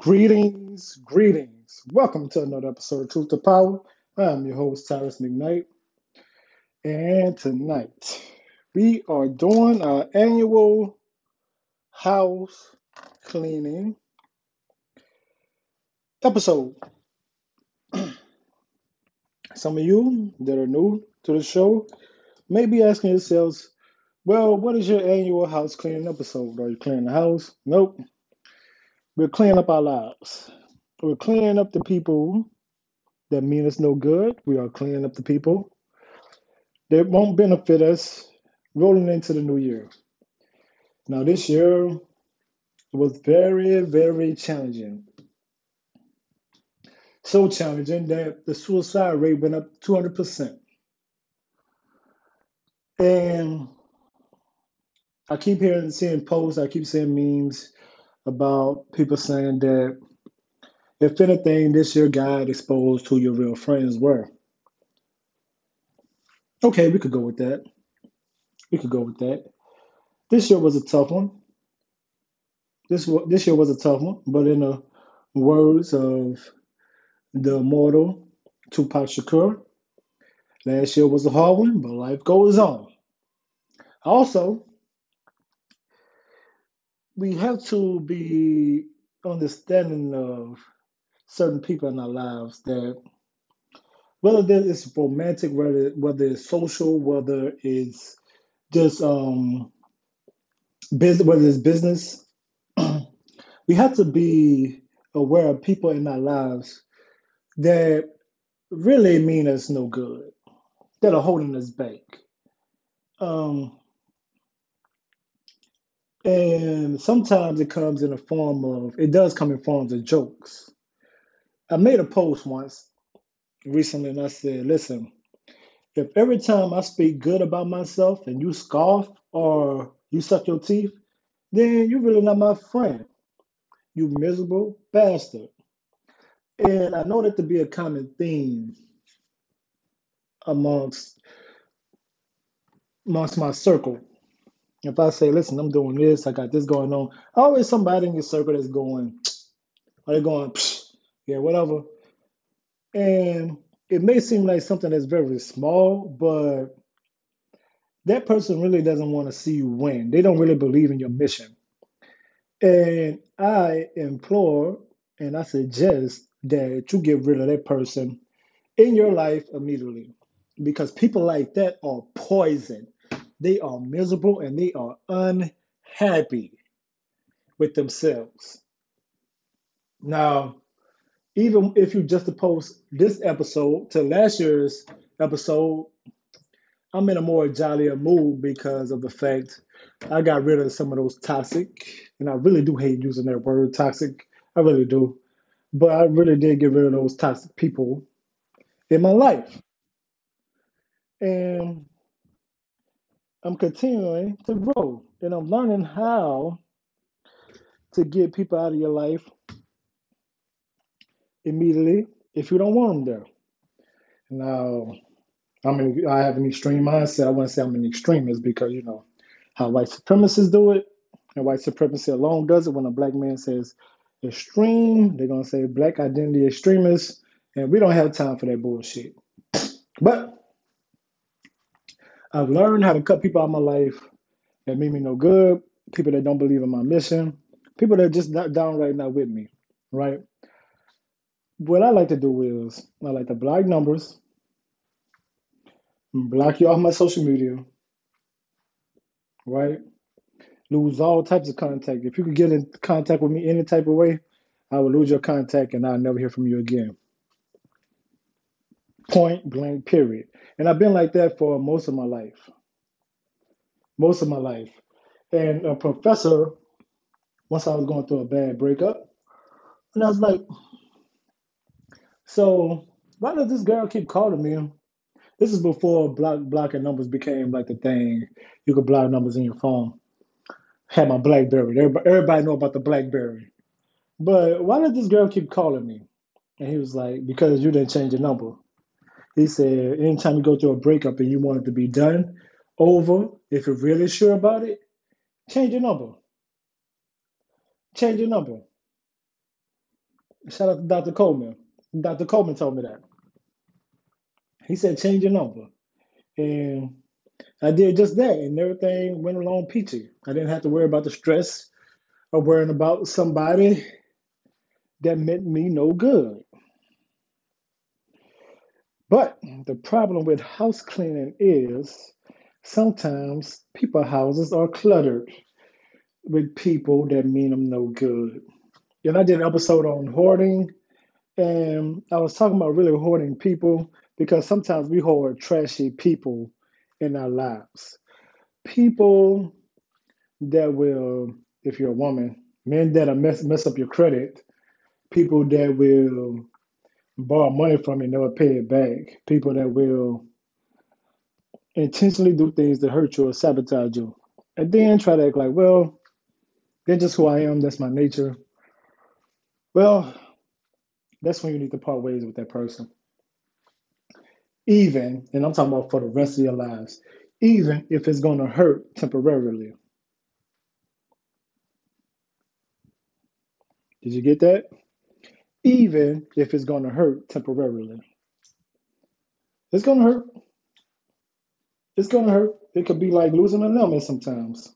Greetings, greetings. Welcome to another episode of Truth to Power. I'm your host, Tyrus McKnight. And tonight we are doing our annual house cleaning episode. Some of you that are new to the show may be asking yourselves, well, what is your annual house cleaning episode? Are you cleaning the house? Nope. We're cleaning up our lives. We're cleaning up the people that mean us no good. We are cleaning up the people that won't benefit us rolling into the new year. Now, this year was very, very challenging. So challenging that the suicide rate went up 200%. And I keep hearing, seeing posts, I keep seeing memes about people saying that if anything, this year God exposed who your real friends were. Okay, we could go with that. We could go with that. This year was a tough one. This this year was a tough one, but in the words of the immortal Tupac Shakur, last year was a hard one, but life goes on. Also, we have to be understanding of certain people in our lives that whether it's romantic, whether whether it's social, whether it's just um business, whether it's business, we have to be aware of people in our lives that really mean us no good, that are holding us back. Um, and sometimes it comes in a form of, it does come in forms of jokes. I made a post once recently and I said, listen, if every time I speak good about myself and you scoff or you suck your teeth, then you're really not my friend. You miserable bastard. And I know that to be a common theme amongst amongst my circle. If I say, listen, I'm doing this, I got this going on, always somebody in your circle that's going, are they going, yeah, whatever. And it may seem like something that's very small, but that person really doesn't want to see you win. They don't really believe in your mission. And I implore and I suggest that you get rid of that person in your life immediately because people like that are poison. They are miserable and they are unhappy with themselves. Now, even if you just post this episode to last year's episode, I'm in a more jollier mood because of the fact I got rid of some of those toxic, and I really do hate using that word toxic. I really do. But I really did get rid of those toxic people in my life. And I'm continuing to grow and I'm learning how to get people out of your life immediately if you don't want them there. Now, I'm I have an extreme mindset. I want to say I'm an extremist because you know how white supremacists do it, and white supremacy alone does it. When a black man says extreme, they're gonna say black identity extremists, and we don't have time for that bullshit. But I've learned how to cut people out of my life that mean me no good, people that don't believe in my mission, people that are just not downright not with me, right? What I like to do is I like to block numbers, block you off my social media, right? Lose all types of contact. If you could get in contact with me any type of way, I will lose your contact and I'll never hear from you again. Point blank, period. And I've been like that for most of my life. Most of my life. And a professor, once I was going through a bad breakup, and I was like, so why does this girl keep calling me? This is before block blocking numbers became like the thing. You could block numbers in your phone. Had my BlackBerry. Everybody, everybody know about the BlackBerry. But why did this girl keep calling me? And he was like, because you didn't change your number. He said, anytime you go through a breakup and you want it to be done over, if you're really sure about it, change your number. Change your number. Shout out to Dr. Coleman. Dr. Coleman told me that. He said, change your number. And I did just that, and everything went along peachy. I didn't have to worry about the stress of worrying about somebody that meant me no good. But the problem with house cleaning is sometimes people houses are cluttered with people that mean them no good. And I did an episode on hoarding, and I was talking about really hoarding people because sometimes we hoard trashy people in our lives. People that will, if you're a woman, men that'll mess, mess up your credit, people that will borrow money from you never pay it back, people that will intentionally do things to hurt you or sabotage you, and then try to act like, well, they're just who I am, that's my nature. Well, that's when you need to part ways with that person. Even, and I'm talking about for the rest of your lives, even if it's going to hurt temporarily. Did you get that? Even if it's going to hurt temporarily. It's going to hurt. It's going to hurt. It could be like losing a limb sometimes.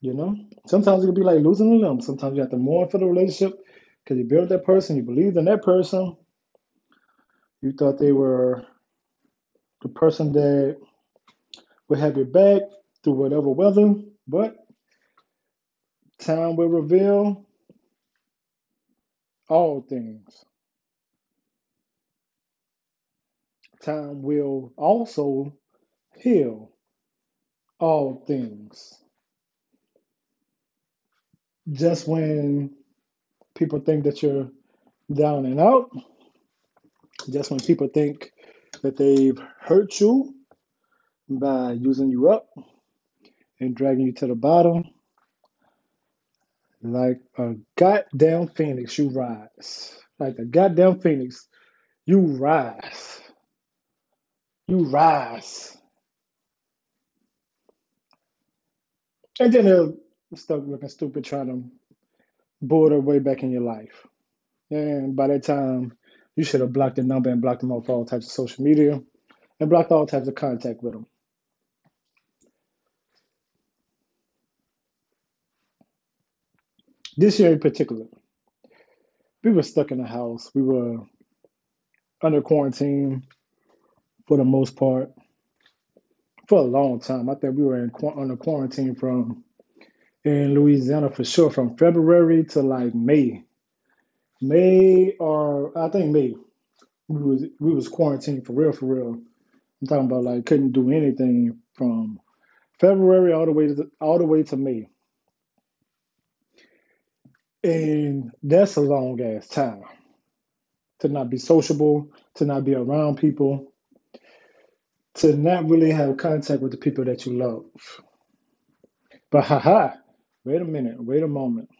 You know, sometimes it could be like losing a limb. Sometimes you have to mourn for the relationship because you built that person, you believed in that person, you thought they were the person that would have your back through whatever weather, but time will reveal all things. Time will also heal all things. Just when people think that you're down and out, just when people think that they've hurt you by using you up and dragging you to the bottom, like a goddamn phoenix, you rise. Like a goddamn phoenix, you rise. You rise. And then they'll start looking stupid trying to bull their way back in your life. And by that time, you should have blocked the number and blocked them off all types of social media and blocked all types of contact with them. This year in particular, we were stuck in the house. We were under quarantine for the most part for a long time. I think we were in under quarantine from in Louisiana for sure from February to like May. May or I think May. We was we was quarantined for real for real. I'm talking about like couldn't do anything from February all the way to all the way to May. And that's a long ass time to not be sociable, to not be around people, to not really have contact with the people that you love. But haha, wait a minute, wait a moment.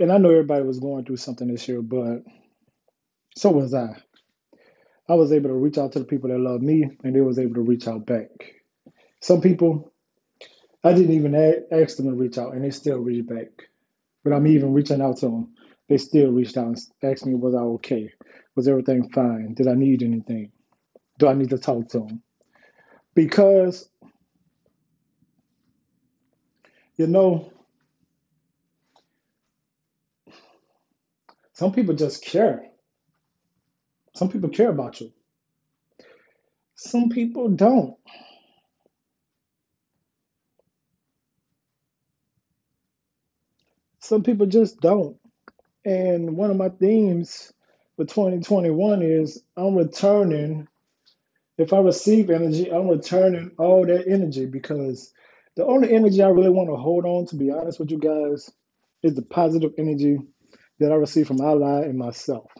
And I know everybody was going through something this year, but so was I. I was able to reach out to the people that love me, and they was able to reach out back. Some people, I didn't even ask them to reach out, and they still reached back. But I'm even reaching out to them. They still reached out and asked me, was I okay? Was everything fine? Did I need anything? Do I need to talk to them? Because, you know, some people just care. Some people care about you. Some people don't. Some people just don't. And one of my themes for 2021 is I'm returning. If I receive energy, I'm returning all that energy because the only energy I really want to hold on, to be honest with you guys, is the positive energy that I receive from Allah and myself.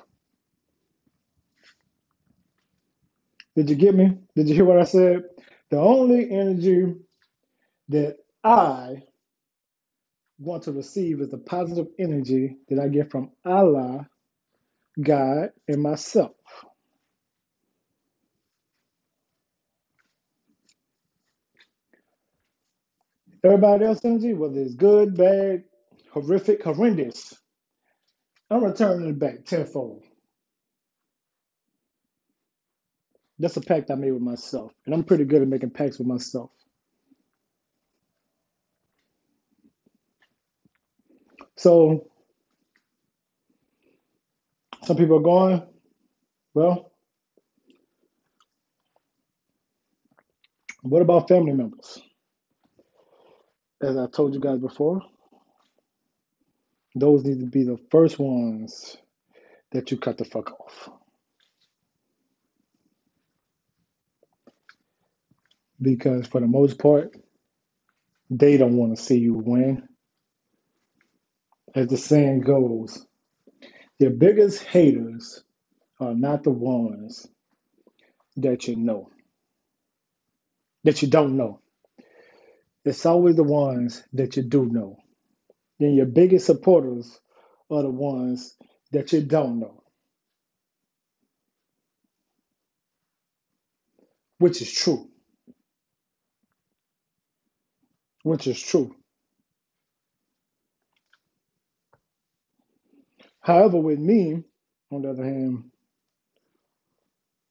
Did you get me? Did you hear what I said? The only energy that I want to receive is the positive energy that I get from Allah, God, and myself. Everybody else energy, whether it's good, bad, horrific, horrendous, I'm returning it back tenfold. That's a pact I made with myself. And I'm pretty good at making pacts with myself. So some people are going, well, what about family members? As I told you guys before, those need to be the first ones that you cut the fuck off. Because for the most part, they don't want to see you win. As the saying goes, your biggest haters are not the ones that you know, that you don't know. It's always the ones that you do know. Then your biggest supporters are the ones that you don't know, which is true. Which is true. However, with me, on the other hand,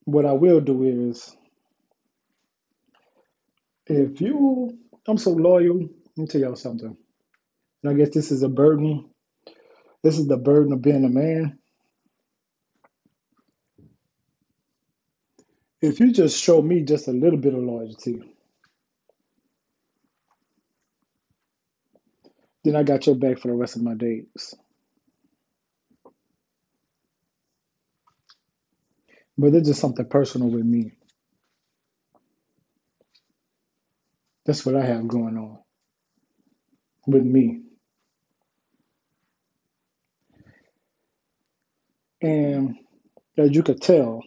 what I will do is if you, I'm so loyal, let me tell y'all something. And I guess this is a burden. This is the burden of being a man. If you just show me just a little bit of loyalty, then I got your back for the rest of my days. But it's just something personal with me. That's what I have going on with me. And as you could tell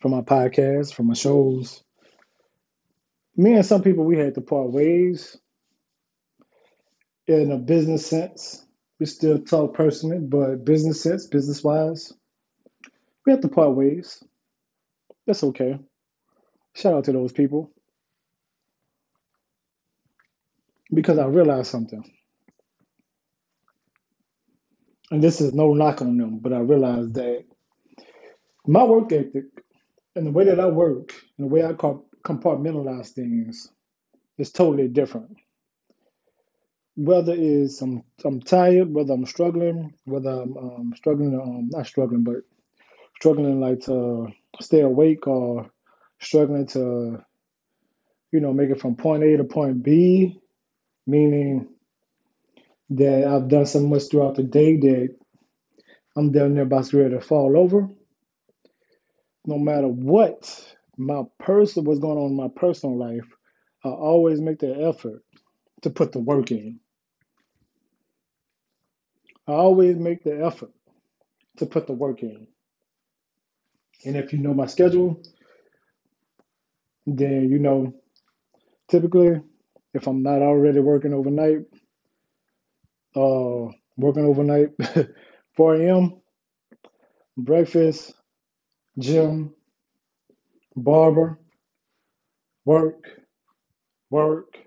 from my podcast, from my shows, me and some people, we had to part ways in a business sense. We still talk personally, but business sense, business wise, we have to part ways. That's okay. Shout out to those people because I realized something. And this is no knock on them, but I realized that my work ethic and the way that I work and the way I compartmentalize things is totally different. Whether it's I'm, I'm tired, whether I'm struggling, whether I'm um, struggling, um, not struggling, but struggling like to stay awake or struggling to, you know, make it from point A to point B, meaning that I've done so much throughout the day that I'm down there about ready to fall over. No matter what my person what's going on in my personal life, I always make the effort to put the work in. I always make the effort to put the work in. And if you know my schedule, then you know typically if I'm not already working overnight, uh working overnight 4 a.m. breakfast, gym, barber, work, work,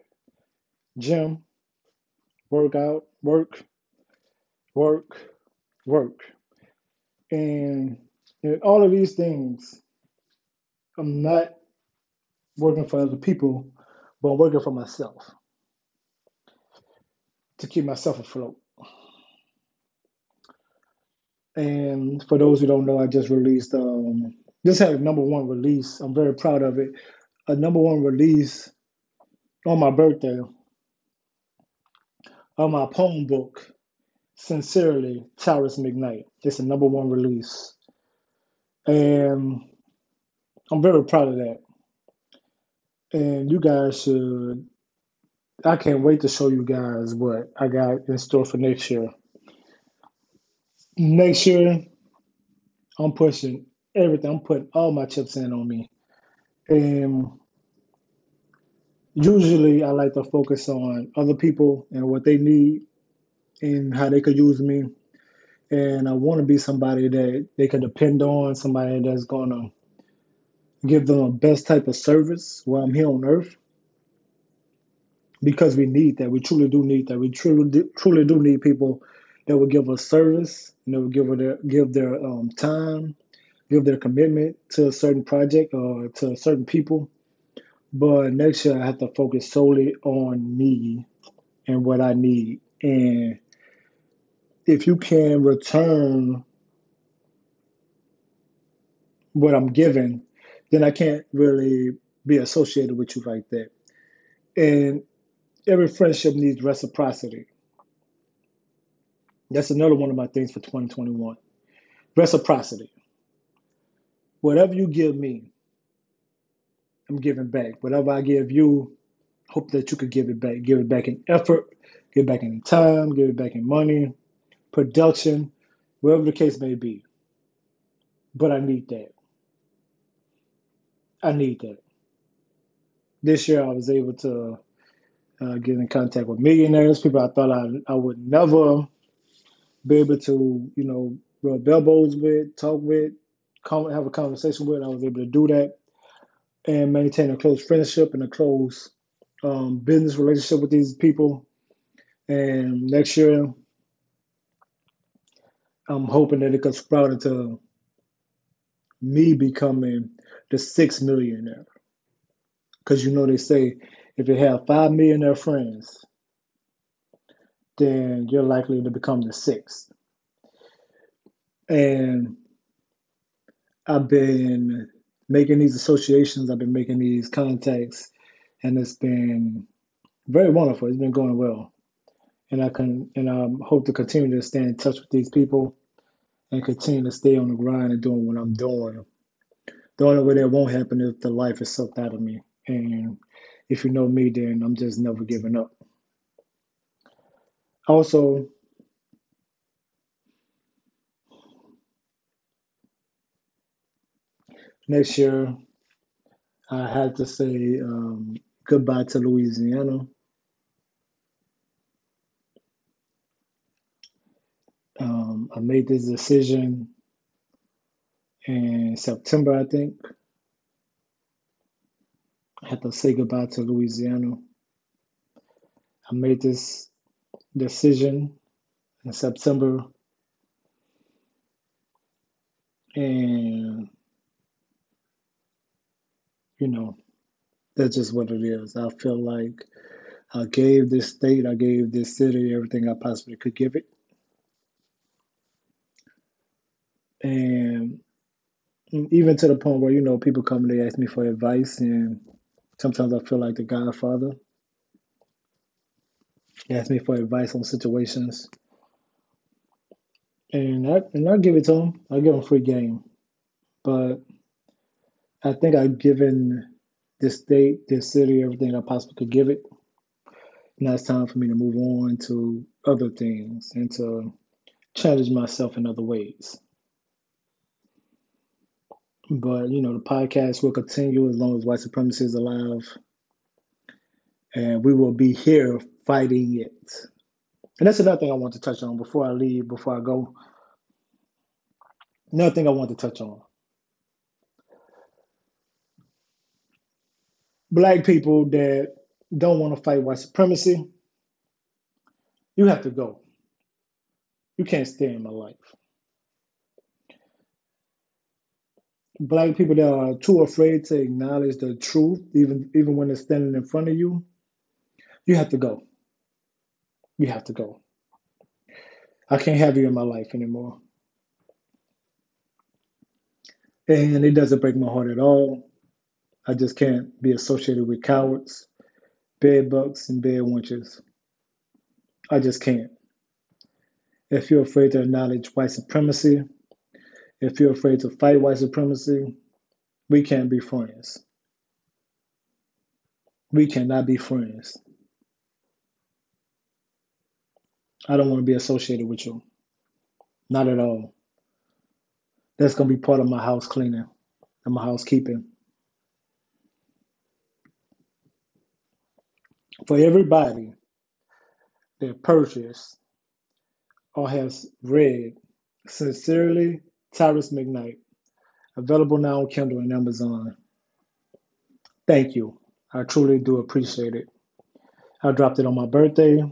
gym, workout, work, work, work. And and all of these things, I'm not working for other people, but I'm working for myself to keep myself afloat. And for those who don't know, I just released um this had a number one release. I'm very proud of it. A number one release on my birthday of my poem book, Sincerely, Tyrus McKnight. It's a number one release. And I'm very proud of that. And you guys should, I can't wait to show you guys what I got in store for next year. Next year, I'm pushing everything. I'm putting all my chips in on me. And usually I like to focus on other people and what they need and how they could use me and I want to be somebody that they can depend on, somebody that's gonna give them the best type of service while I'm here on earth. because we need that. We truly do need that. We truly do, truly do need people that will give us service, and that will give their give their um, time, give their commitment to a certain project or to certain people. But next year, I have to focus solely on me and what I need. And if you can return what I'm given, then I can't really be associated with you like that. And every friendship needs reciprocity. That's another one of my things for 2021. Reciprocity. Whatever you give me, I'm giving back. Whatever I give you, hope that you could give it back. Give it back in effort, give it back in time, give it back in money, production, whatever the case may be. But I need that. I need that. This year I was able to uh, get in contact with millionaires, people I thought I, I would never be able to, you know, rub elbows with, talk with, have a conversation with. I was able to do that and maintain a close friendship and a close um, business relationship with these people. And next year, I'm hoping that it could sprout into me becoming the sixth millionaire. Because you know they say if you have five millionaire friends, then you're likely to become the sixth. And I've been making these associations, I've been making these contacts, and it's been very wonderful. It's been going well. And I can and I hope to continue to stay in touch with these people and continue to stay on the grind and doing what I'm doing. The only way that won't happen is if the life is sucked out of me. And if you know me, then I'm just never giving up. Also, next year, I had to say um, goodbye to Louisiana. Um, I made this decision in September, I think. I had to say goodbye to Louisiana. I made this decision in September, and you know, that's just what it is. I feel like I gave this state, I gave this city everything I possibly could give it. And even to the point where, you know, people come and they ask me for advice, and sometimes I feel like the godfather. Ask me for advice on situations. And I, and I give it to them. I give them free game. But I think I've given this state, this city, everything I possibly could give it. Now it's time for me to move on to other things and to challenge myself in other ways. But you know, the podcast will continue as long as white supremacy is alive, and we will be here fighting it. And that's another thing I want to touch on before I leave, before I go. Another thing I want to touch on. Black people that don't want to fight white supremacy, you have to go. You can't stay in my life. Black people that are too afraid to acknowledge the truth, even even when they're standing in front of you, you have to go. You have to go. I can't have you in my life anymore. And it doesn't break my heart at all. I just can't be associated with cowards, bed bugs, and bed wenches. I just can't. If you're afraid to acknowledge white supremacy, if you're afraid to fight white supremacy, we can't be friends. We cannot be friends. I don't want to be associated with you. Not at all. That's going to be part of my house cleaning and my housekeeping. For everybody that purchased or has read Sincerely Tyrus McKnight, available now on Kindle and Amazon. Thank you. I truly do appreciate it. I dropped it on my birthday.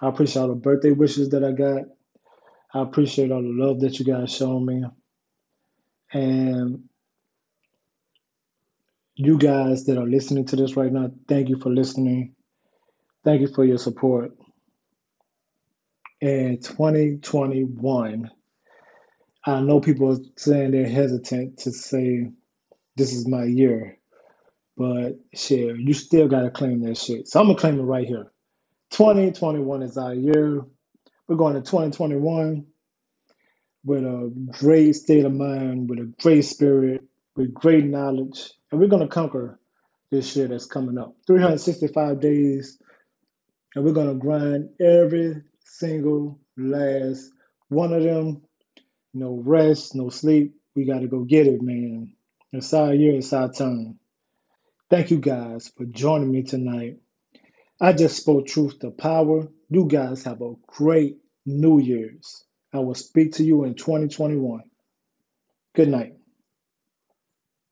I appreciate all the birthday wishes that I got. I appreciate all the love that you guys shown me. And you guys that are listening to this right now, thank you for listening. Thank you for your support. In 2021, I know people are saying they're hesitant to say this is my year, but shit, you still gotta claim that shit. So I'm gonna claim it right here. 2021 is our year. We're going to 2021 with a great state of mind, with a great spirit, with great knowledge, and we're gonna conquer this year that's coming up. 365 days, and we're gonna grind every single last one of them. No rest, no sleep. We gotta go get it, man. It's our year, it's our time. Thank you guys for joining me tonight. I just spoke truth to power. You guys have a great New Year's. I will speak to you in 2021. Good night.